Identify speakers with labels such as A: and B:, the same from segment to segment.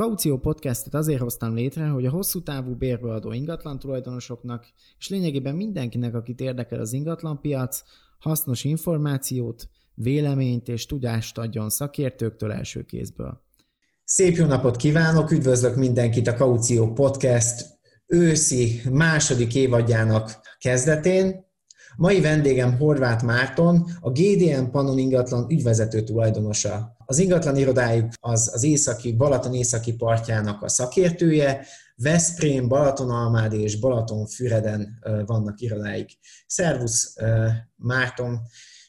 A: Kaució Podcastet azért hoztam létre, hogy a hosszú távú bérbeadó ingatlan tulajdonosoknak, és lényegében mindenkinek, akit érdekel az ingatlanpiac, hasznos információt, véleményt és tudást adjon szakértőktől első kézből.
B: Szép jó napot kívánok, üdvözlök mindenkit a Kaució Podcast őszi második évadjának kezdetén. Mai vendégem Horváth Márton, a GDM Pannon ingatlan ügyvezető tulajdonosa. Az ingatlan irodájuk az, az északi, Balaton északi partjának a szakértője, Veszprém, Balatonalmádi és Balatonfüreden vannak irodáik. Szervusz Márton,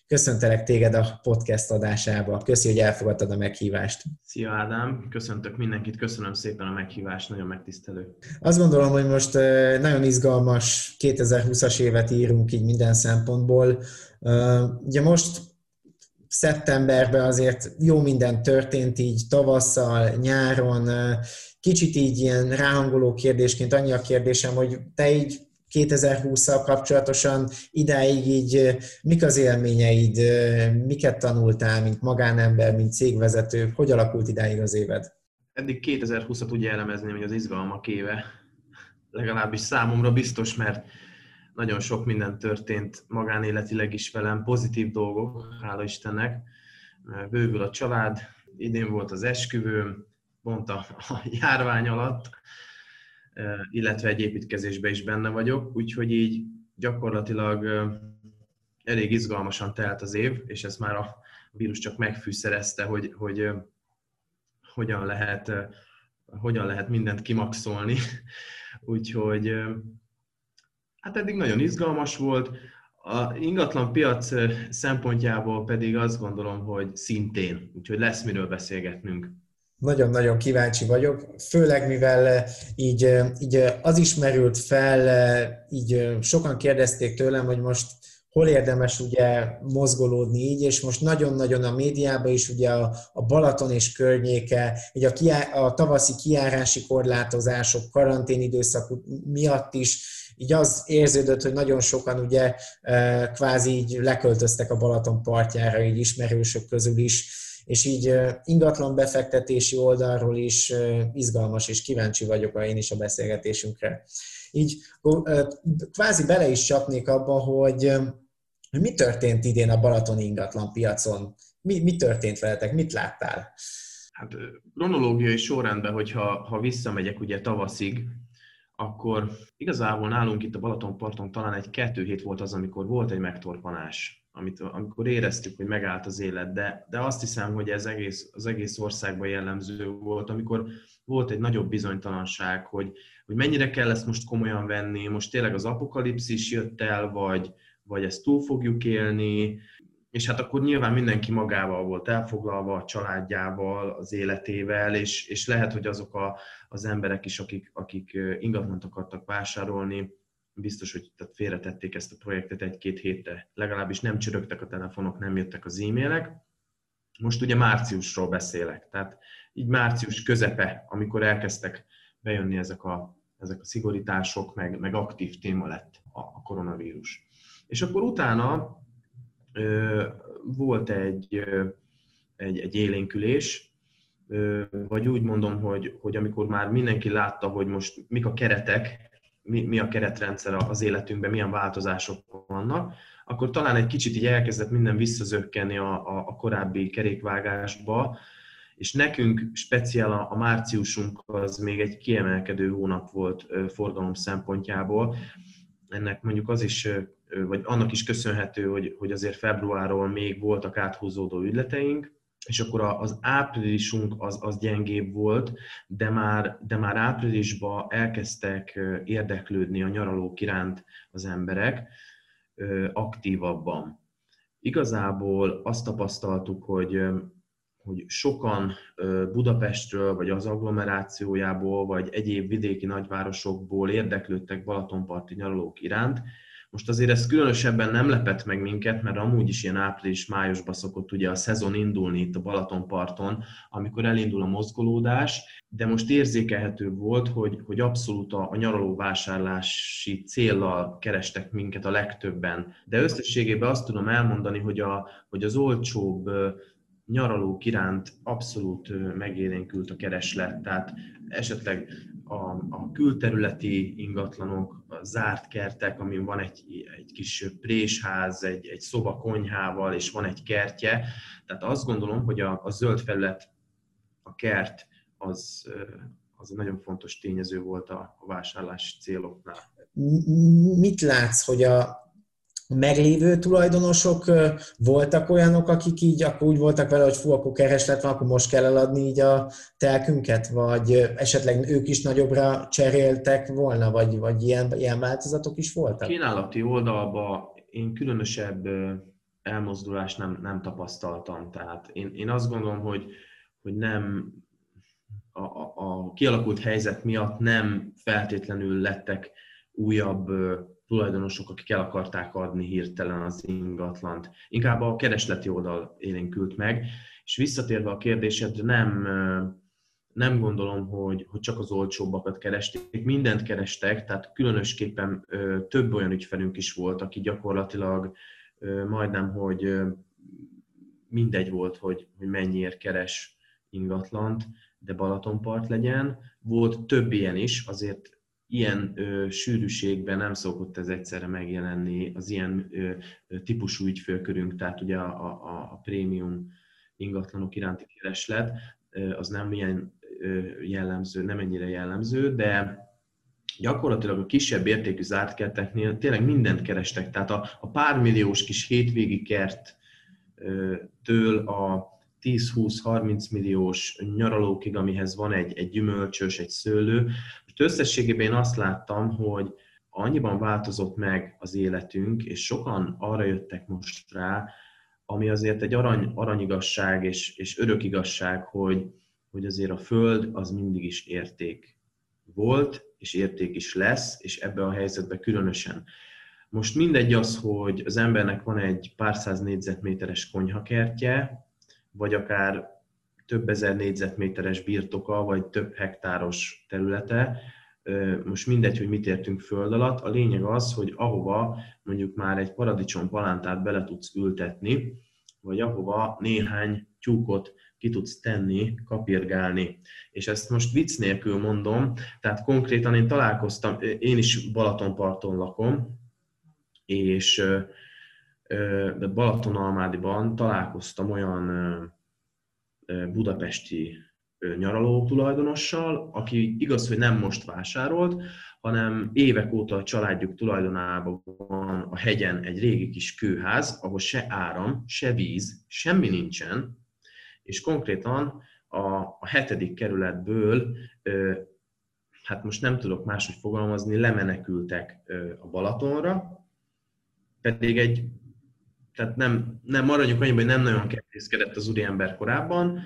B: Köszöntelek téged a podcast adásába. Köszi, hogy elfogadtad a meghívást.
C: Szia Ádám, köszöntök mindenkit, köszönöm szépen a meghívást, nagyon megtisztelő.
B: Azt gondolom, hogy most nagyon izgalmas 2020-as évet írunk így minden szempontból. Ugye most szeptemberben azért jó minden történt így tavasszal, nyáron, kicsit így ilyen ráhangoló kérdésként annyi a kérdésem, hogy te így 2020-szal kapcsolatosan idáig így mik az élményeid, miket tanultál, mint magánember, mint cégvezető, hogy alakult idáig az éved?
C: Eddig 2020-at úgy jellemezném, hogy az izgalmak éve, legalábbis számomra biztos, mert nagyon sok minden történt magánéletileg is velem, pozitív dolgok, hála Istennek. Bővül a család, idén volt az esküvőm, pont a, járvány alatt, illetve egy építkezésben is benne vagyok, úgyhogy így gyakorlatilag elég izgalmasan telt az év, és ez már a vírus csak megfűszerezte, hogy, hogy hogyan lehet, hogyan lehet mindent kimaxolni. Úgyhogy hát eddig nagyon izgalmas volt. A ingatlan piac szempontjából pedig azt gondolom, hogy szintén, úgyhogy lesz miről beszélgetnünk.
B: Nagyon-nagyon kíváncsi vagyok, főleg mivel így, így az is merült fel, így sokan kérdezték tőlem, hogy most hol érdemes ugye mozgolódni így, és most nagyon-nagyon a médiában is ugye a, a Balaton és környéke, így a, kiá, a tavaszi kiárási korlátozások, karanténidőszak miatt is így az érződött, hogy nagyon sokan ugye kvázi így leköltöztek a Balaton partjára, így ismerősök közül is, és így ingatlan befektetési oldalról is izgalmas és kíváncsi vagyok én is a beszélgetésünkre. Így kvázi bele is csapnék abba, hogy mi történt idén a Balaton ingatlan piacon? Mi, mi történt veletek? Mit láttál?
C: Hát kronológiai sorrendben, hogyha ha visszamegyek ugye tavaszig, akkor igazából nálunk itt a Balatonparton talán egy kettő hét volt az, amikor volt egy megtorpanás amit, amikor éreztük, hogy megállt az élet, de, de azt hiszem, hogy ez egész, az egész országban jellemző volt, amikor volt egy nagyobb bizonytalanság, hogy, hogy mennyire kell ezt most komolyan venni, most tényleg az apokalipszis jött el, vagy, vagy ezt túl fogjuk élni, és hát akkor nyilván mindenki magával volt elfoglalva, a családjával, az életével, és, és lehet, hogy azok a, az emberek is, akik, akik ingatlant akartak vásárolni, biztos, hogy tehát félretették ezt a projektet egy-két héttel. Legalábbis nem csörögtek a telefonok, nem jöttek az e-mailek. Most ugye márciusról beszélek, tehát így március közepe, amikor elkezdtek bejönni ezek a, ezek a szigorítások, meg, meg aktív téma lett a, a koronavírus. És akkor utána volt egy, egy, egy élénkülés, vagy úgy mondom, hogy, hogy amikor már mindenki látta, hogy most mik a keretek, mi, mi a keretrendszer az életünkben, milyen változások vannak, akkor talán egy kicsit így elkezdett minden visszazökkenni a, a, a korábbi kerékvágásba, és nekünk speciál a, a márciusunk az még egy kiemelkedő hónap volt forgalom szempontjából. Ennek mondjuk az is, vagy annak is köszönhető, hogy, hogy azért februárról még voltak áthúzódó ügyleteink, és akkor az áprilisunk az, az gyengébb volt, de már, de már áprilisban elkezdtek érdeklődni a nyaralók iránt az emberek aktívabban. Igazából azt tapasztaltuk, hogy, hogy sokan Budapestről, vagy az agglomerációjából, vagy egyéb vidéki nagyvárosokból érdeklődtek Balatonparti nyaralók iránt, most azért ez különösebben nem lepett meg minket, mert amúgy is ilyen április-májusban szokott ugye a szezon indulni itt a Balatonparton, amikor elindul a mozgolódás, de most érzékelhető volt, hogy, hogy abszolút a, a nyaraló vásárlási céllal kerestek minket a legtöbben. De összességében azt tudom elmondani, hogy, a, hogy az olcsóbb nyaralók iránt abszolút megélénkült a kereslet, tehát esetleg a, a külterületi ingatlanok, a zárt kertek, amin van egy, egy kis présház, egy, egy szoba konyhával, és van egy kertje. Tehát azt gondolom, hogy a, a zöld felület, a kert, az, az egy nagyon fontos tényező volt a, a vásárlási céloknál.
B: Mit látsz, hogy a, meglévő tulajdonosok voltak olyanok, akik így akkor úgy voltak vele, hogy fú, akkor kereslet van, akkor most kell eladni így a telkünket, vagy esetleg ők is nagyobbra cseréltek volna, vagy, vagy ilyen, ilyen változatok is voltak?
C: Kínálati oldalba én különösebb elmozdulást nem, nem tapasztaltam. Tehát én, én azt gondolom, hogy, hogy nem a, a, a kialakult helyzet miatt nem feltétlenül lettek újabb tulajdonosok, akik el akarták adni hirtelen az ingatlant. Inkább a keresleti oldal élénkült meg, és visszatérve a kérdésedre, nem, nem gondolom, hogy, hogy csak az olcsóbbakat keresték, mindent kerestek, tehát különösképpen több olyan ügyfelünk is volt, aki gyakorlatilag majdnem, hogy mindegy volt, hogy, hogy mennyiért keres ingatlant, de Balatonpart legyen. Volt több ilyen is, azért ilyen ö, sűrűségben nem szokott ez egyszerre megjelenni az ilyen ö, típusú ügyfélkörünk, tehát ugye a, a, a prémium ingatlanok iránti kereslet, ö, az nem ilyen ö, jellemző, nem ennyire jellemző, de gyakorlatilag a kisebb értékű zárt kerteknél tényleg mindent kerestek, tehát a, a pármilliós kis hétvégi kerttől a 10-20-30 milliós nyaralókig, amihez van egy, egy gyümölcsös, egy szőlő, összességében én azt láttam, hogy annyiban változott meg az életünk, és sokan arra jöttek most rá, ami azért egy arany, aranyigasság és, és örök igazság, hogy, hogy azért a Föld az mindig is érték volt, és érték is lesz, és ebbe a helyzetbe különösen. Most mindegy az, hogy az embernek van egy pár száz négyzetméteres konyhakertje, vagy akár több ezer négyzetméteres birtoka, vagy több hektáros területe, most mindegy, hogy mit értünk föld alatt, a lényeg az, hogy ahova mondjuk már egy paradicsom palántát bele tudsz ültetni, vagy ahova néhány tyúkot ki tudsz tenni, kapirgálni. És ezt most vicc nélkül mondom, tehát konkrétan én találkoztam, én is Balatonparton lakom, és Balatonalmádiban találkoztam olyan budapesti nyaraló tulajdonossal, aki igaz, hogy nem most vásárolt, hanem évek óta a családjuk tulajdonában van a hegyen egy régi kis kőház, ahol se áram, se víz, semmi nincsen, és konkrétan a, a hetedik kerületből, hát most nem tudok máshogy fogalmazni, lemenekültek a Balatonra, pedig egy, tehát nem, nem maradjunk annyiban, hogy nem nagyon kertészkedett az úriember korábban,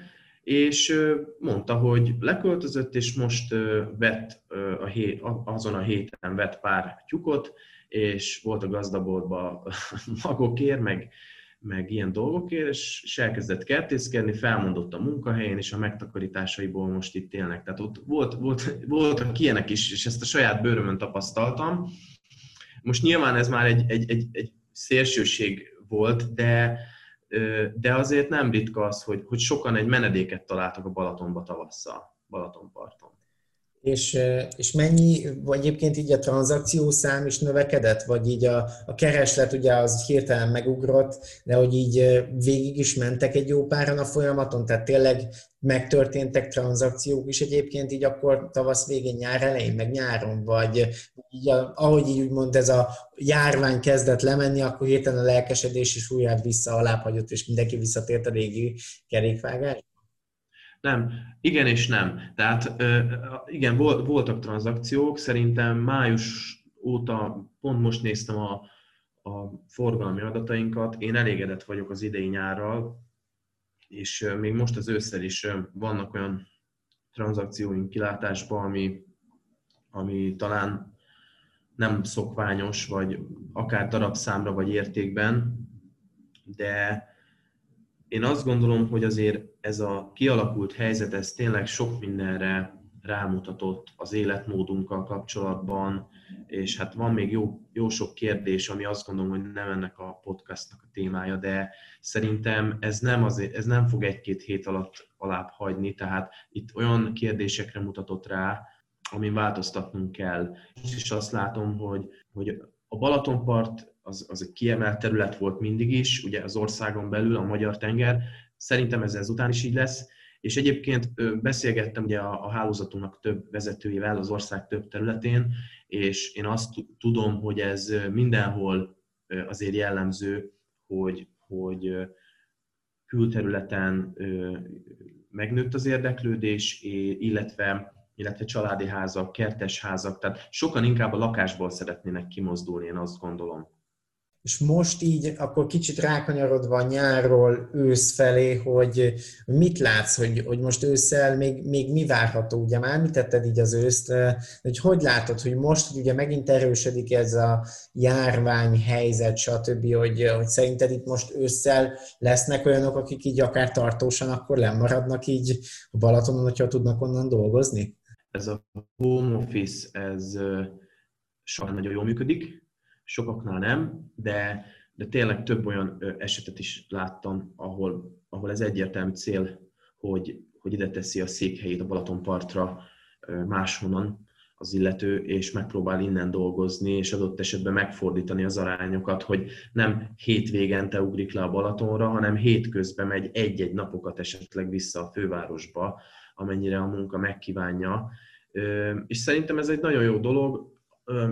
C: és mondta, hogy leköltözött, és most vett a hét, azon a héten vett pár tyukot, és volt a gazdaboltban magokért, meg, meg ilyen dolgokért, és, és elkezdett kertészkedni, felmondott a munkahelyén, és a megtakarításaiból most itt élnek. Tehát ott volt, volt, voltak ilyenek is, és ezt a saját bőrömön tapasztaltam. Most nyilván ez már egy, egy, egy, egy szélsőség volt, de, de azért nem ritka az, hogy, hogy sokan egy menedéket találtak a Balatonba tavasszal, Balatonparton.
B: És, és mennyi, vagy egyébként így a tranzakció szám is növekedett, vagy így a, a kereslet ugye az hirtelen megugrott, de hogy így végig is mentek egy jó páran a folyamaton, tehát tényleg megtörténtek tranzakciók is egyébként így akkor tavasz végén, nyár elején, meg nyáron, vagy így, ahogy így úgymond ez a járvány kezdett lemenni, akkor hirtelen a lelkesedés is újra vissza alábbhagyott, és mindenki visszatért a régi kerékvágásba?
C: Nem, igen és nem. Tehát igen, voltak tranzakciók, szerintem május óta, pont most néztem a, a forgalmi adatainkat, én elégedett vagyok az idei nyárral, és még most az ősszel is vannak olyan tranzakcióink kilátásban, ami, ami talán nem szokványos, vagy akár darabszámra, vagy értékben, de én azt gondolom, hogy azért ez a kialakult helyzet, ez tényleg sok mindenre rámutatott az életmódunkkal kapcsolatban, és hát van még jó, jó sok kérdés, ami azt gondolom, hogy nem ennek a podcastnak a témája, de szerintem ez nem, azért, ez nem fog egy-két hét alatt alább hagyni, tehát itt olyan kérdésekre mutatott rá, amin változtatnunk kell. És azt látom, hogy, hogy a Balatonpart az, az egy kiemelt terület volt mindig is, ugye az országon belül, a Magyar tenger, szerintem ez ezután is így lesz, és egyébként beszélgettem ugye a, a hálózatunknak több vezetőjével az ország több területén, és én azt tudom, hogy ez mindenhol azért jellemző, hogy, hogy külterületen megnőtt az érdeklődés, illetve illetve családi házak, kertes házak, tehát sokan inkább a lakásból szeretnének kimozdulni, én azt gondolom
B: és most így akkor kicsit rákanyarodva nyárról ősz felé, hogy mit látsz, hogy, hogy most ősszel még, még mi várható, ugye már említetted így az őszt, hogy hogy látod, hogy most hogy ugye megint erősödik ez a járvány helyzet, stb., hogy, hogy szerinted itt most ősszel lesznek olyanok, akik így akár tartósan akkor lemaradnak így a Balatonon, hogyha tudnak onnan dolgozni?
C: Ez a home office, ez sajnos nagyon jól működik, sokaknál nem, de, de tényleg több olyan esetet is láttam, ahol, ahol ez egyértelmű cél, hogy, hogy ide teszi a székhelyét a Balatonpartra máshonnan az illető, és megpróbál innen dolgozni, és adott esetben megfordítani az arányokat, hogy nem hétvégente ugrik le a Balatonra, hanem hétközben megy egy-egy napokat esetleg vissza a fővárosba, amennyire a munka megkívánja. És szerintem ez egy nagyon jó dolog,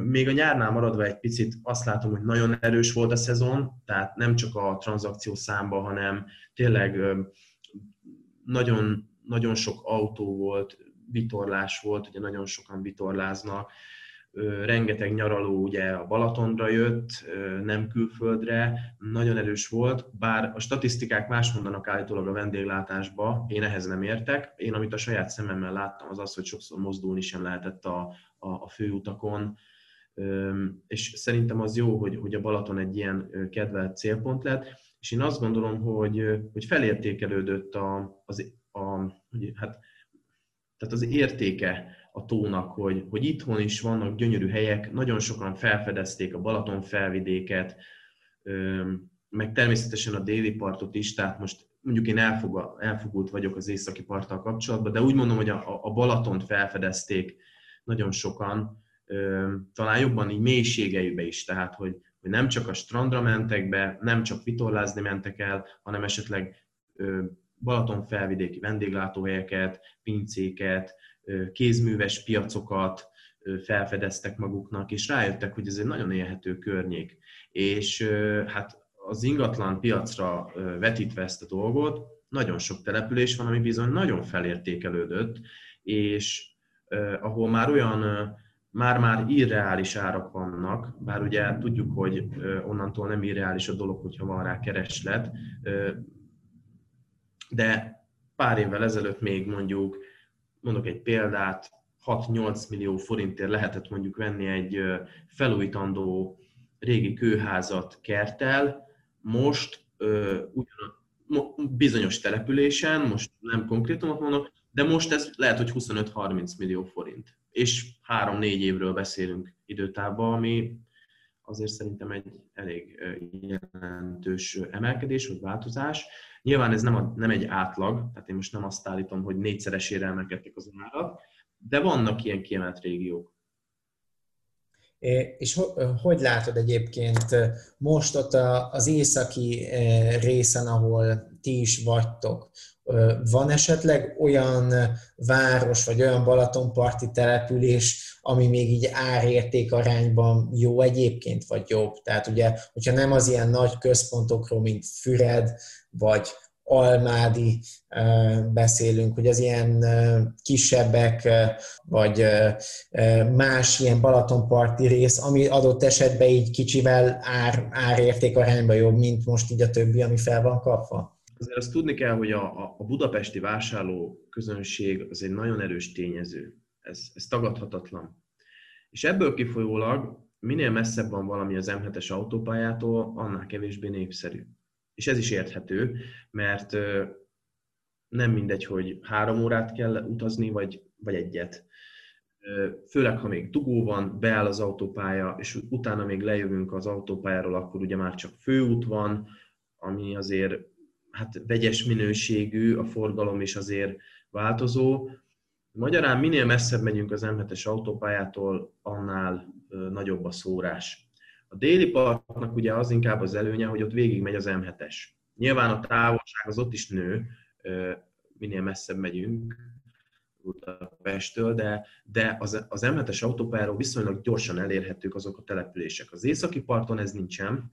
C: még a nyárnál maradva egy picit azt látom, hogy nagyon erős volt a szezon, tehát nem csak a tranzakció számba, hanem tényleg nagyon, nagyon sok autó volt, vitorlás volt, ugye nagyon sokan vitorláznak, rengeteg nyaraló ugye a Balatonra jött, nem külföldre, nagyon erős volt, bár a statisztikák más mondanak állítólag a vendéglátásba, én ehhez nem értek. Én amit a saját szememmel láttam, az az, hogy sokszor mozdulni sem lehetett a, a, a főutakon, és szerintem az jó, hogy, hogy a Balaton egy ilyen kedvelt célpont lett, és én azt gondolom, hogy, hogy felértékelődött a, az, a, hát, tehát az értéke a tónak, hogy, hogy itthon is vannak gyönyörű helyek, nagyon sokan felfedezték a Balaton felvidéket, meg természetesen a déli partot is, tehát most mondjuk én elfogult vagyok az északi parttal kapcsolatban, de úgy mondom, hogy a, a Balatont felfedezték nagyon sokan, talán jobban így mélységeibe is, tehát hogy, hogy nem csak a strandra mentek be, nem csak vitorlázni mentek el, hanem esetleg Balaton felvidéki vendéglátóhelyeket, pincéket, kézműves piacokat felfedeztek maguknak, és rájöttek, hogy ez egy nagyon élhető környék. És hát az ingatlan piacra vetítve ezt a dolgot, nagyon sok település van, ami bizony nagyon felértékelődött, és ahol már olyan már-már irreális árak vannak, bár ugye tudjuk, hogy onnantól nem irreális a dolog, hogyha van rá kereslet, de pár évvel ezelőtt még mondjuk, mondok egy példát, 6-8 millió forintért lehetett mondjuk venni egy felújítandó régi kőházat kertel, most ugyan bizonyos településen, most nem konkrétumot mondok, de most ez lehet, hogy 25-30 millió forint. És három-négy évről beszélünk időtávban, ami azért szerintem egy elég jelentős emelkedés vagy változás. Nyilván ez nem, a, nem egy átlag, tehát én most nem azt állítom, hogy négyszeresére emelkedtek az árak, de vannak ilyen kiemelt régiók.
B: És hogy látod egyébként most ott az északi részen, ahol ti is vagytok, van esetleg olyan város, vagy olyan Balatonparti település, ami még így árérték arányban jó egyébként, vagy jobb? Tehát ugye, hogyha nem az ilyen nagy központokról, mint Füred, vagy Almádi beszélünk, hogy az ilyen kisebbek, vagy más ilyen Balatonparti rész, ami adott esetben így kicsivel ár, árérték arányban jobb, mint most így a többi, ami fel van kapva?
C: azért azt tudni kell, hogy a, a budapesti vásárló közönség az egy nagyon erős tényező. Ez, ez tagadhatatlan. És ebből kifolyólag minél messzebb van valami az M7-es autópályától, annál kevésbé népszerű. És ez is érthető, mert nem mindegy, hogy három órát kell utazni, vagy, vagy egyet. Főleg, ha még dugó van, beáll az autópálya, és utána még lejövünk az autópályáról, akkor ugye már csak főút van, ami azért hát vegyes minőségű, a forgalom is azért változó. Magyarán minél messzebb megyünk az M7-es autópályától, annál nagyobb a szórás. A déli parknak ugye az inkább az előnye, hogy ott végig megy az M7-es. Nyilván a távolság az ott is nő, minél messzebb megyünk Budapesttől, de, de az, az M7-es autópályáról viszonylag gyorsan elérhetők azok a települések. Az északi parton ez nincsen.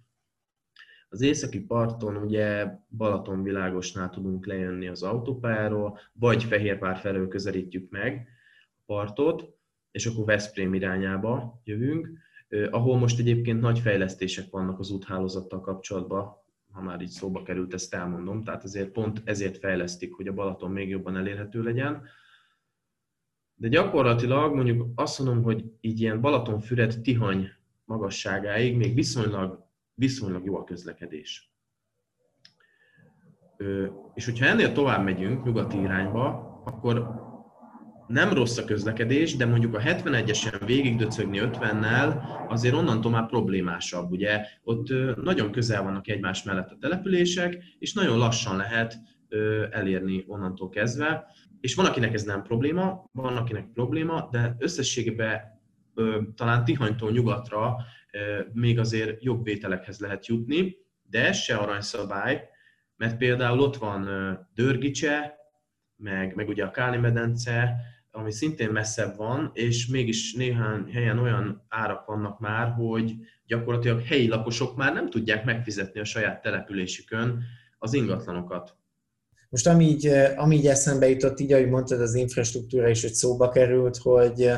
C: Az északi parton ugye Balatonvilágosnál tudunk lejönni az autópályáról, vagy Fehérvár felől közelítjük meg a partot, és akkor Veszprém irányába jövünk, ahol most egyébként nagy fejlesztések vannak az úthálózattal kapcsolatban, ha már így szóba került, ezt elmondom, tehát ezért pont ezért fejlesztik, hogy a Balaton még jobban elérhető legyen. De gyakorlatilag mondjuk azt mondom, hogy így ilyen Balatonfüred Tihany magasságáig még viszonylag, viszonylag jó a közlekedés. És hogyha ennél tovább megyünk nyugati irányba, akkor nem rossz a közlekedés, de mondjuk a 71-esen végigdöcögni 50-nel azért onnantól már problémásabb, ugye? Ott nagyon közel vannak egymás mellett a települések, és nagyon lassan lehet elérni onnantól kezdve. És van, akinek ez nem probléma, van, akinek probléma, de összességében talán Tihanytól nyugatra még azért jobb vételekhez lehet jutni, de ez se aranyszabály, mert például ott van Dörgicse, meg, meg ugye a Káli medence, ami szintén messzebb van, és mégis néhány helyen olyan árak vannak már, hogy gyakorlatilag helyi lakosok már nem tudják megfizetni a saját településükön az ingatlanokat.
B: Most ami így, ami így eszembe jutott, így ahogy mondtad, az infrastruktúra is, hogy szóba került, hogy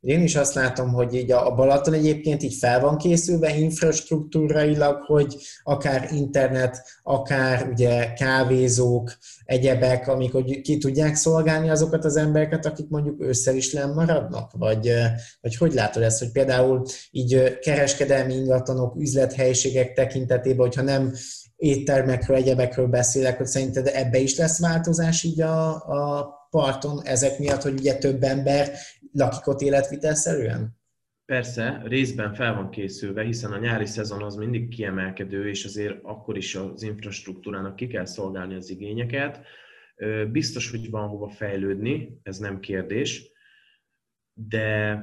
B: én is azt látom, hogy így a Balaton egyébként így fel van készülve infrastruktúrailag, hogy akár internet, akár ugye kávézók, egyebek, amik hogy ki tudják szolgálni azokat az embereket, akik mondjuk ősszel is maradnak? Vagy, vagy hogy látod ezt, hogy például így kereskedelmi ingatlanok, üzlethelyiségek tekintetében, hogyha nem éttermekről, egyebekről beszélek, hogy szerinted ebbe is lesz változás így a, a parton ezek miatt, hogy ugye több ember lakik ott életvitelszerűen?
C: Persze, részben fel van készülve, hiszen a nyári szezon az mindig kiemelkedő, és azért akkor is az infrastruktúrának ki kell szolgálni az igényeket. Biztos, hogy van hova fejlődni, ez nem kérdés, de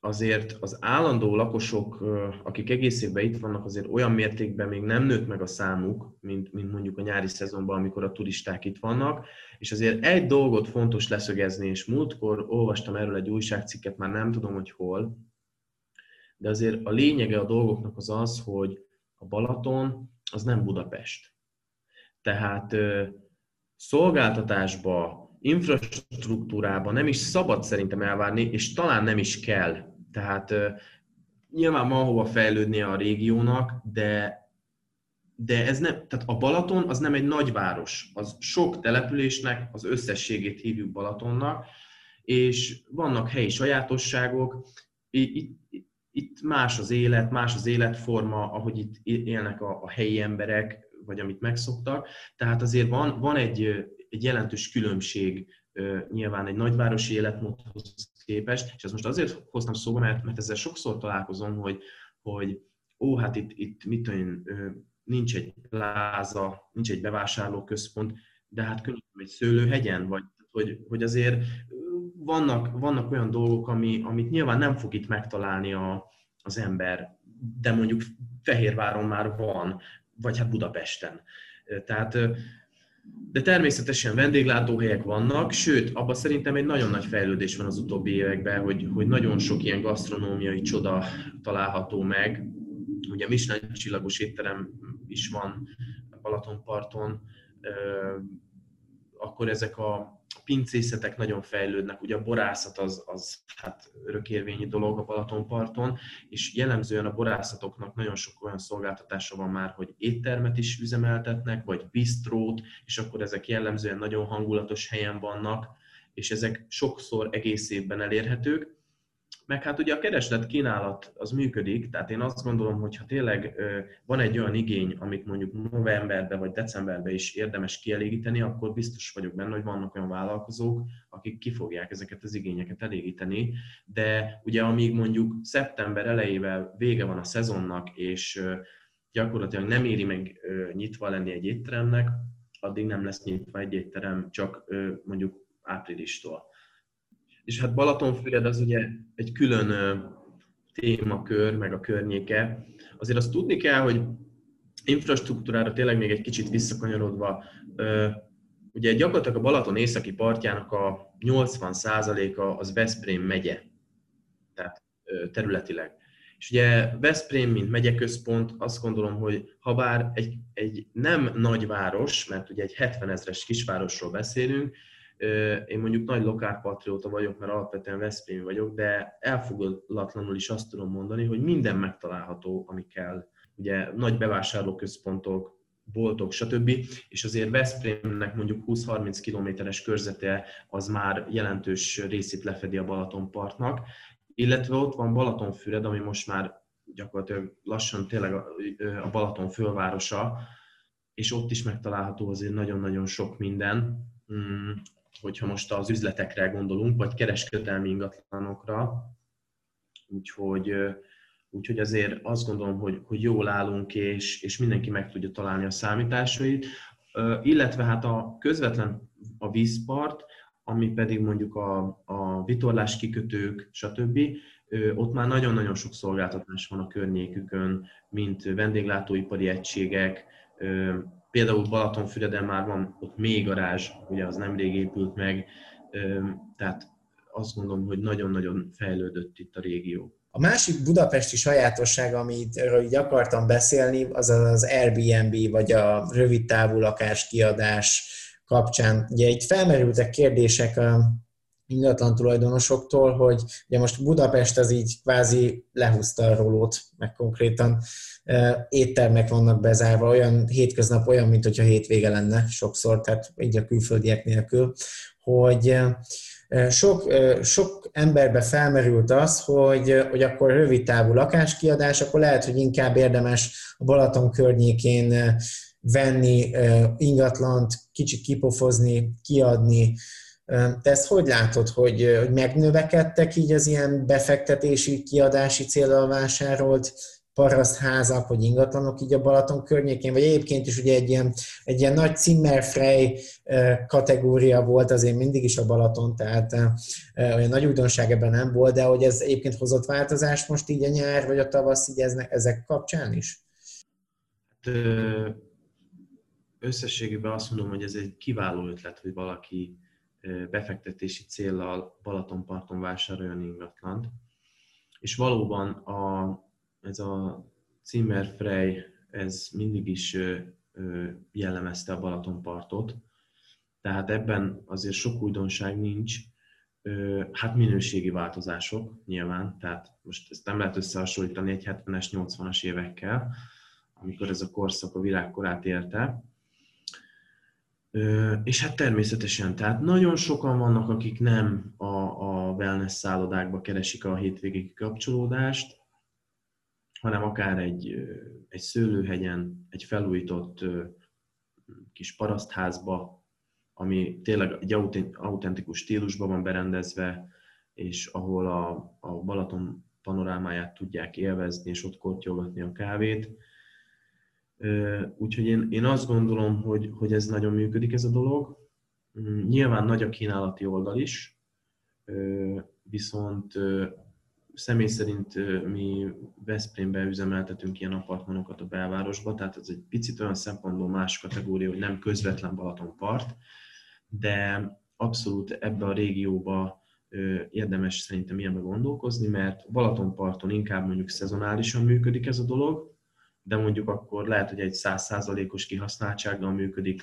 C: azért az állandó lakosok, akik egész évben itt vannak, azért olyan mértékben még nem nőtt meg a számuk, mint, mint mondjuk a nyári szezonban, amikor a turisták itt vannak. És azért egy dolgot fontos leszögezni, és múltkor olvastam erről egy újságcikket, már nem tudom, hogy hol, de azért a lényege a dolgoknak az az, hogy a Balaton az nem Budapest. Tehát szolgáltatásba, infrastruktúrába nem is szabad szerintem elvárni, és talán nem is kell. Tehát nyilván van hova fejlődnie a régiónak, de, de ez nem, tehát a Balaton az nem egy nagyváros, az sok településnek az összességét hívjuk Balatonnak, és vannak helyi sajátosságok, itt, itt más az élet, más az életforma, ahogy itt élnek a, a helyi emberek, vagy amit megszoktak. Tehát azért van, van egy, egy jelentős különbség nyilván egy nagyvárosi életmódhoz képest, és ezt most azért hoztam szóba, mert, mert ezzel sokszor találkozom, hogy, hogy ó, hát itt, itt mit tudom nincs egy pláza, nincs egy bevásárlóközpont, de hát könnyű egy szőlőhegyen, vagy hogy, hogy azért vannak, vannak olyan dolgok, ami, amit nyilván nem fog itt megtalálni a, az ember, de mondjuk Fehérváron már van, vagy hát Budapesten. Tehát de természetesen vendéglátóhelyek vannak, sőt, abban szerintem egy nagyon nagy fejlődés van az utóbbi években, hogy, hogy nagyon sok ilyen gasztronómiai csoda található meg. Ugye Michelin csillagos étterem is van Balatonparton, akkor ezek a pincészetek nagyon fejlődnek, ugye a borászat az, az hát örökérvényi dolog a Balatonparton, és jellemzően a borászatoknak nagyon sok olyan szolgáltatása van már, hogy éttermet is üzemeltetnek, vagy bistrót, és akkor ezek jellemzően nagyon hangulatos helyen vannak, és ezek sokszor egész évben elérhetők, meg hát ugye a kereslet kínálat az működik, tehát én azt gondolom, hogy ha tényleg van egy olyan igény, amit mondjuk novemberben vagy decemberben is érdemes kielégíteni, akkor biztos vagyok benne, hogy vannak olyan vállalkozók, akik ki fogják ezeket az igényeket elégíteni, de ugye amíg mondjuk szeptember elejével vége van a szezonnak, és gyakorlatilag nem éri meg nyitva lenni egy étteremnek, addig nem lesz nyitva egy étterem, csak mondjuk áprilistól. És hát Balatonfüred az ugye egy külön témakör, meg a környéke. Azért azt tudni kell, hogy infrastruktúrára tényleg még egy kicsit visszakanyarodva, ugye gyakorlatilag a Balaton északi partjának a 80%-a az Veszprém megye, tehát területileg. És ugye Veszprém, mint megyeközpont, azt gondolom, hogy ha bár egy, egy nem nagyváros, mert ugye egy 70 ezres kisvárosról beszélünk, én mondjuk nagy lokálpatrióta vagyok, mert alapvetően Veszprém vagyok, de elfogulatlanul is azt tudom mondani, hogy minden megtalálható, ami kell. Ugye nagy bevásárlóközpontok, boltok, stb. És azért Veszprémnek mondjuk 20-30 kilométeres körzete az már jelentős részét lefedi a Balatonpartnak, illetve ott van Balatonfüred, ami most már gyakorlatilag lassan tényleg a Balaton fővárosa, és ott is megtalálható azért nagyon-nagyon sok minden. Hogyha most az üzletekre gondolunk, vagy kereskedelmi ingatlanokra. Úgyhogy, úgyhogy azért azt gondolom, hogy, hogy jól állunk, és, és mindenki meg tudja találni a számításait. Illetve hát a közvetlen a vízpart, ami pedig mondjuk a, a vitorlás kikötők, stb. Ott már nagyon-nagyon sok szolgáltatás van a környékükön, mint vendéglátóipari egységek, Például Balatonfüreden már van ott még garázs, ugye az nemrég épült meg, tehát azt gondolom, hogy nagyon-nagyon fejlődött itt a régió.
B: A másik budapesti sajátosság, amit így akartam beszélni, az az Airbnb, vagy a rövid távú lakás kiadás kapcsán. Ugye itt felmerültek kérdések ingatlan tulajdonosoktól, hogy ugye most Budapest az így kvázi lehúzta a rolót, meg konkrétan éttermek vannak bezárva, olyan hétköznap olyan, mint hogyha hétvége lenne sokszor, tehát így a külföldiek nélkül, hogy sok, sok emberbe felmerült az, hogy, hogy akkor rövid távú lakáskiadás, akkor lehet, hogy inkább érdemes a Balaton környékén venni ingatlant, kicsit kipofozni, kiadni. Te ezt hogy látod, hogy, hogy megnövekedtek így az ilyen befektetési, kiadási célral vásárolt parasztházak, vagy ingatlanok így a Balaton környékén, vagy egyébként is ugye egy ilyen, egy ilyen nagy Zimmerfrey kategória volt azért mindig is a Balaton, tehát olyan nagy újdonság ebben nem volt, de hogy ez egyébként hozott változást most így a nyár, vagy a tavasz így ezek kapcsán is?
C: Hát, összességében azt mondom, hogy ez egy kiváló ötlet, hogy valaki befektetési céllal Balatonparton vásároljon ingatlant. És valóban a, ez a Zimmerfrey, ez mindig is jellemezte a Balatonpartot, tehát ebben azért sok újdonság nincs, hát minőségi változások nyilván, tehát most ezt nem lehet összehasonlítani egy 70-es, 80-as évekkel, amikor ez a korszak a világkorát érte. És hát természetesen, tehát nagyon sokan vannak, akik nem a, a wellness szállodákba keresik a hétvégi kapcsolódást, hanem akár egy, egy szőlőhegyen, egy felújított kis parasztházba, ami tényleg egy autentikus stílusban van berendezve, és ahol a, a Balaton panorámáját tudják élvezni, és ott kortyolgatni a kávét. Úgyhogy én, én azt gondolom, hogy, hogy ez nagyon működik ez a dolog. Mm, nyilván nagy a kínálati oldal is, viszont személy szerint mi Veszprémben üzemeltetünk ilyen apartmanokat a belvárosba, tehát ez egy picit olyan szempontból más kategória, hogy nem közvetlen Balatonpart, de abszolút ebbe a régióba érdemes szerintem ilyenbe gondolkozni, mert Balatonparton inkább mondjuk szezonálisan működik ez a dolog, de mondjuk akkor lehet, hogy egy 100%-os kihasználtsággal működik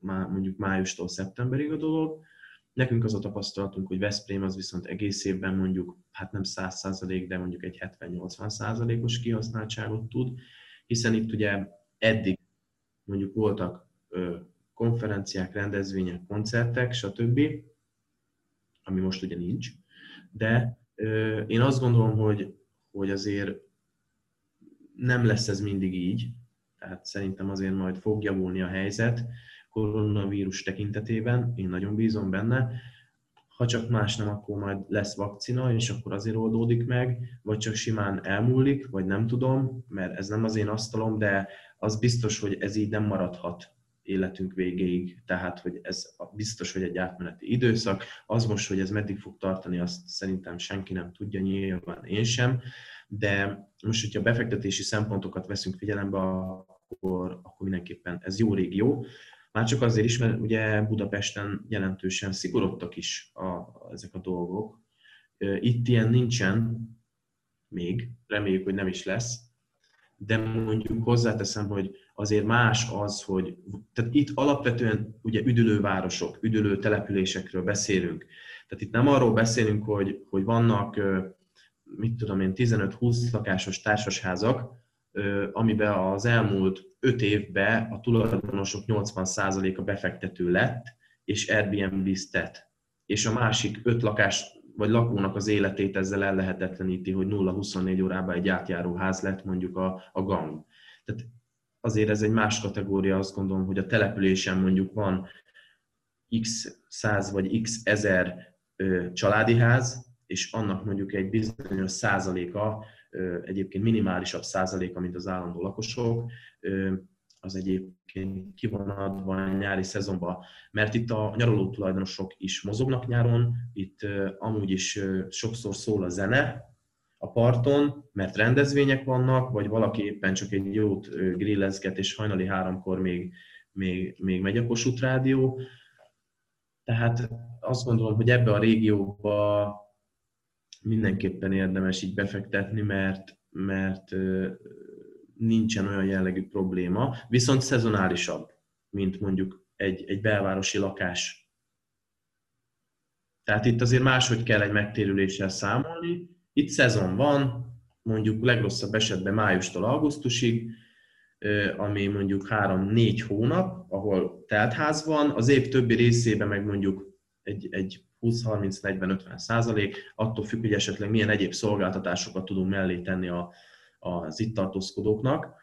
C: mondjuk májustól szeptemberig a dolog, Nekünk az a tapasztalatunk, hogy Veszprém az viszont egész évben mondjuk, hát nem 100%, de mondjuk egy 70-80%-os kihasználtságot tud, hiszen itt ugye eddig mondjuk voltak konferenciák, rendezvények, koncertek, stb., ami most ugye nincs, de én azt gondolom, hogy, hogy azért nem lesz ez mindig így, tehát szerintem azért majd fog javulni a helyzet koronavírus tekintetében, én nagyon bízom benne, ha csak más nem, akkor majd lesz vakcina, és akkor azért oldódik meg, vagy csak simán elmúlik, vagy nem tudom, mert ez nem az én asztalom, de az biztos, hogy ez így nem maradhat életünk végéig, tehát hogy ez biztos, hogy egy átmeneti időszak. Az most, hogy ez meddig fog tartani, azt szerintem senki nem tudja, nyilván én sem, de most, hogyha befektetési szempontokat veszünk figyelembe, akkor, akkor mindenképpen ez jó régió. Már csak azért is, mert ugye Budapesten jelentősen szigorodtak is a, ezek a dolgok. Itt ilyen nincsen még, reméljük, hogy nem is lesz, de mondjuk hozzáteszem, hogy azért más az, hogy tehát itt alapvetően ugye üdülővárosok, üdülő településekről beszélünk. Tehát itt nem arról beszélünk, hogy, hogy vannak, mit tudom én, 15-20 lakásos társasházak, amiben az elmúlt 5 évben a tulajdonosok 80%-a befektető lett, és Airbnb-ztet. És a másik 5 lakás vagy lakónak az életét ezzel el lehetetleníti, hogy 0-24 órában egy átjáró ház lett mondjuk a, a gang. Tehát azért ez egy más kategória, azt gondolom, hogy a településen mondjuk van x száz vagy x ezer családi ház, és annak mondjuk egy bizonyos százaléka, egyébként minimálisabb százaléka, mint az állandó lakosok, az egyébként ki van adva a nyári szezonban, mert itt a nyaraló tulajdonosok is mozognak nyáron, itt amúgy is sokszor szól a zene a parton, mert rendezvények vannak, vagy valaki éppen csak egy jót grillezget, és hajnali háromkor még, még, még megy a Kossuth Rádió. Tehát azt gondolom, hogy ebbe a régióba mindenképpen érdemes így befektetni, mert, mert nincsen olyan jellegű probléma, viszont szezonálisabb, mint mondjuk egy, egy belvárosi lakás. Tehát itt azért máshogy kell egy megtérüléssel számolni. Itt szezon van, mondjuk legrosszabb esetben májustól augusztusig, ami mondjuk 3-4 hónap, ahol teltház van, az év többi részében meg mondjuk egy, egy 20-30-40-50 százalék, attól függ, hogy esetleg milyen egyéb szolgáltatásokat tudunk mellé tenni a, az itt tartózkodóknak,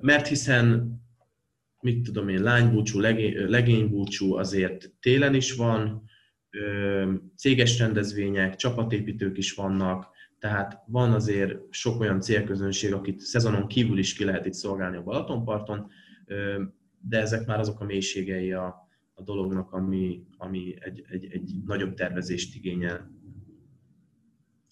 C: mert hiszen mit tudom én, lánybúcsú, legénybúcsú azért télen is van, céges rendezvények, csapatépítők is vannak, tehát van azért sok olyan célközönség, akit szezonon kívül is ki lehet itt szolgálni a Balatonparton, de ezek már azok a mélységei a, a dolognak, ami, ami egy, egy, egy nagyobb tervezést igényel.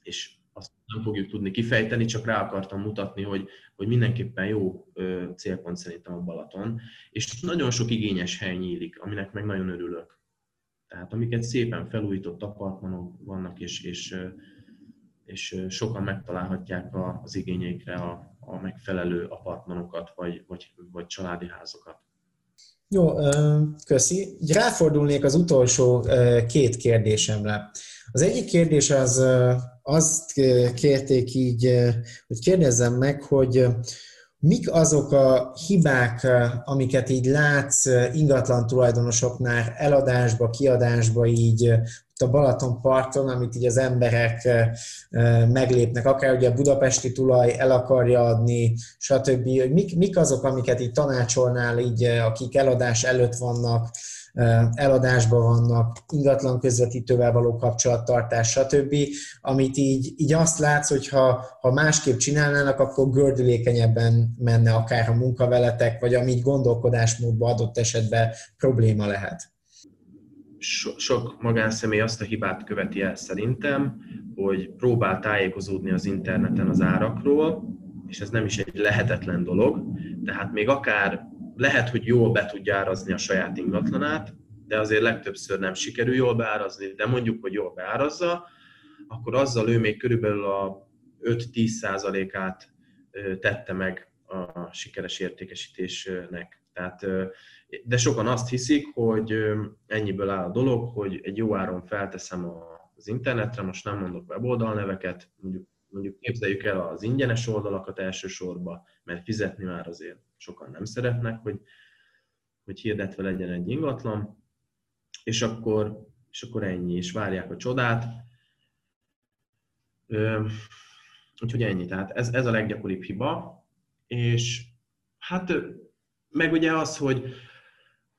C: És azt nem fogjuk tudni kifejteni, csak rá akartam mutatni, hogy, hogy mindenképpen jó célpont szerintem a Balaton, és nagyon sok igényes hely nyílik, aminek meg nagyon örülök. Tehát amiket szépen felújított apartmanok vannak, és, és, és sokan megtalálhatják az igényeikre a, a megfelelő apartmanokat, vagy, vagy, vagy családi házokat.
B: Jó, köszi. Ráfordulnék az utolsó két kérdésemre. Az egyik kérdés az azt kérték így, hogy kérdezzem meg, hogy mik azok a hibák, amiket így látsz ingatlan tulajdonosoknál eladásba, kiadásba így a Balaton parton, amit így az emberek meglépnek, akár ugye a budapesti tulaj el akarja adni, stb. Mik, mik azok, amiket így tanácsolnál, így, akik eladás előtt vannak, eladásban vannak, ingatlan közvetítővel való kapcsolattartás, stb., amit így, így azt látsz, hogy ha, ha másképp csinálnának, akkor gördülékenyebben menne akár a munkaveletek, vagy amit gondolkodásmódban adott esetben probléma lehet.
C: So, sok magánszemély azt a hibát követi el szerintem, hogy próbál tájékozódni az interneten az árakról, és ez nem is egy lehetetlen dolog, tehát még akár lehet, hogy jól be tudja árazni a saját ingatlanát, de azért legtöbbször nem sikerül jól beárazni, de mondjuk, hogy jól beárazza, akkor azzal ő még körülbelül a 5-10 százalékát tette meg a sikeres értékesítésnek. Tehát, de sokan azt hiszik, hogy ennyiből áll a dolog, hogy egy jó áron felteszem az internetre, most nem mondok weboldalneveket, mondjuk, mondjuk képzeljük el az ingyenes oldalakat elsősorban, mert fizetni már azért sokan nem szeretnek, hogy, hogy hirdetve legyen egy ingatlan, és akkor, és akkor ennyi, és várják a csodát. Úgyhogy ennyi, tehát ez, ez a leggyakoribb hiba, és hát meg ugye az, hogy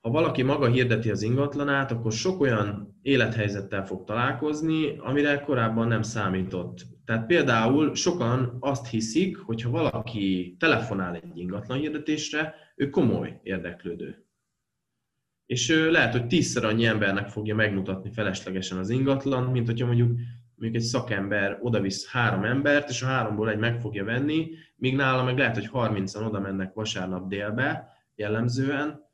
C: ha valaki maga hirdeti az ingatlanát, akkor sok olyan élethelyzettel fog találkozni, amire korábban nem számított. Tehát például sokan azt hiszik, hogy ha valaki telefonál egy ingatlan hirdetésre, ő komoly érdeklődő. És lehet, hogy tízszer annyi embernek fogja megmutatni feleslegesen az ingatlan, mint hogyha mondjuk mondjuk egy szakember odavisz három embert, és a háromból egy meg fogja venni, míg nála meg lehet, hogy 30-an oda mennek vasárnap délbe jellemzően,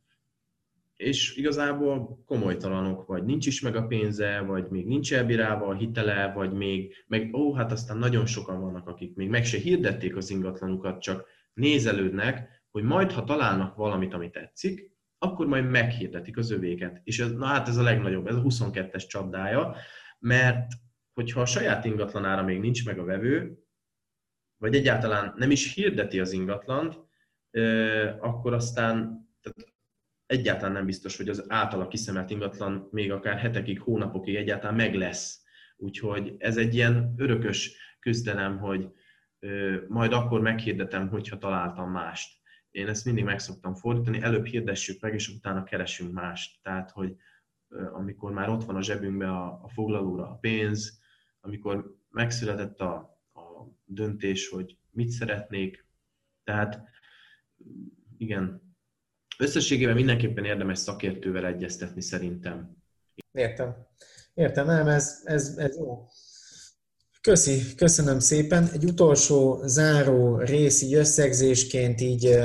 C: és igazából komolytalanok, vagy nincs is meg a pénze, vagy még nincs elbírálva a hitele, vagy még, meg ó, hát aztán nagyon sokan vannak, akik még meg se hirdették az ingatlanukat, csak nézelődnek, hogy majd, ha találnak valamit, ami tetszik, akkor majd meghirdetik az övéket. És ez, na hát ez a legnagyobb, ez a 22-es csapdája, mert hogyha a saját ingatlanára még nincs meg a vevő, vagy egyáltalán nem is hirdeti az ingatlant, akkor aztán tehát egyáltalán nem biztos, hogy az általa kiszemelt ingatlan még akár hetekig, hónapokig egyáltalán meg lesz. Úgyhogy ez egy ilyen örökös küzdelem, hogy majd akkor meghirdetem, hogyha találtam mást. Én ezt mindig meg szoktam fordítani, előbb hirdessük meg, és utána keresünk mást. Tehát, hogy amikor már ott van a zsebünkbe a, a foglalóra a pénz, amikor megszületett a, a döntés, hogy mit szeretnék. Tehát igen, összességében mindenképpen érdemes szakértővel egyeztetni szerintem.
B: Értem. Értem, nem, ez, ez, ez jó. Köszi, köszönöm szépen. Egy utolsó záró rész így összegzésként így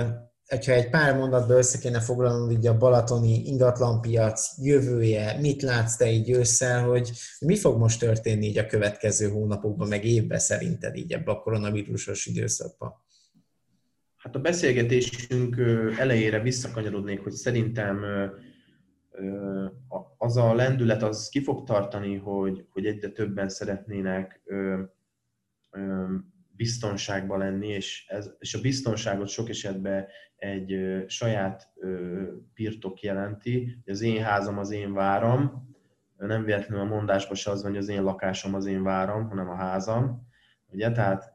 B: hogyha egy pár mondatban össze kéne foglalnod így a balatoni ingatlanpiac jövője, mit látsz te így ősszel, hogy mi fog most történni így a következő hónapokban, meg évben szerinted így ebbe a koronavírusos időszakban?
C: Hát a beszélgetésünk elejére visszakanyarodnék, hogy szerintem az a lendület az ki fog tartani, hogy, hogy egyre többen szeretnének biztonságban lenni, és, ez, és a biztonságot sok esetben egy saját birtok jelenti, az én házam az én váram, nem véletlenül a mondásban se az van, hogy az én lakásom az én váram, hanem a házam, ugye, tehát,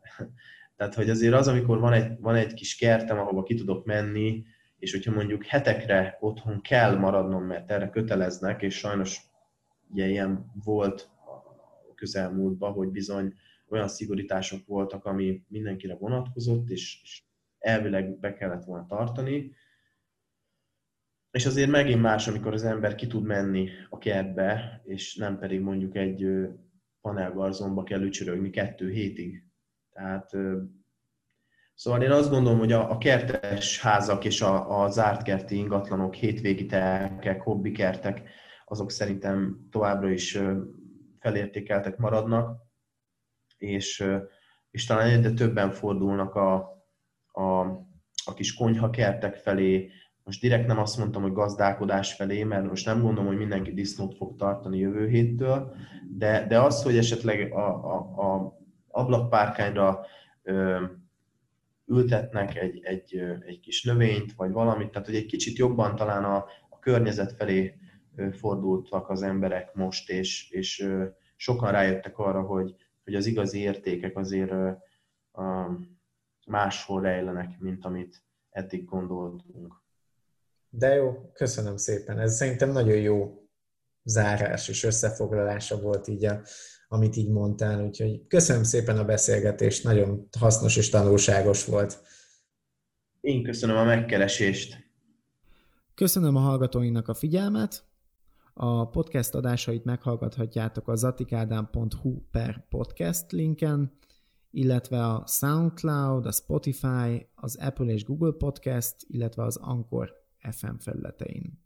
C: tehát hogy azért az, amikor van egy, van egy kis kertem, ahova ki tudok menni, és hogyha mondjuk hetekre otthon kell maradnom, mert erre köteleznek, és sajnos ugye ilyen volt a közelmúltban, hogy bizony olyan szigorítások voltak, ami mindenkire vonatkozott, és, és elvileg be kellett volna tartani. És azért megint más, amikor az ember ki tud menni a kertbe, és nem pedig mondjuk egy panelgarzonba kell ücsörögni kettő hétig. Tehát Szóval én azt gondolom, hogy a, a kertes házak és a, a zárt kerti ingatlanok, hétvégi telkek, hobbikertek, azok szerintem továbbra is felértékeltek maradnak és, és talán egyre többen fordulnak a, a, a kis konyhakertek felé, most direkt nem azt mondtam, hogy gazdálkodás felé, mert most nem gondolom, hogy mindenki disznót fog tartani jövő héttől, de, de az, hogy esetleg a, a, a ablakpárkányra ö, ültetnek egy, egy, egy kis növényt, vagy valamit, tehát hogy egy kicsit jobban talán a, a környezet felé fordultak az emberek most, és, és sokan rájöttek arra, hogy, hogy az igazi értékek azért máshol rejlenek, mint amit eddig gondoltunk.
B: De jó, köszönöm szépen. Ez szerintem nagyon jó zárás és összefoglalása volt így, a, amit így mondtál. Úgyhogy köszönöm szépen a beszélgetést, nagyon hasznos és tanulságos volt.
C: Én köszönöm a megkeresést.
A: Köszönöm a hallgatóinknak a figyelmet. A podcast adásait meghallgathatjátok a zatikádám.hu per podcast linken, illetve a SoundCloud, a Spotify, az Apple és Google Podcast, illetve az Anchor FM felületein.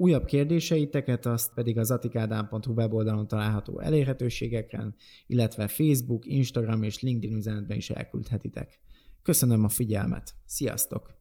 A: Újabb kérdéseiteket azt pedig az atikádám.hu weboldalon található elérhetőségeken, illetve Facebook, Instagram és LinkedIn üzenetben is elküldhetitek. Köszönöm a figyelmet! Sziasztok!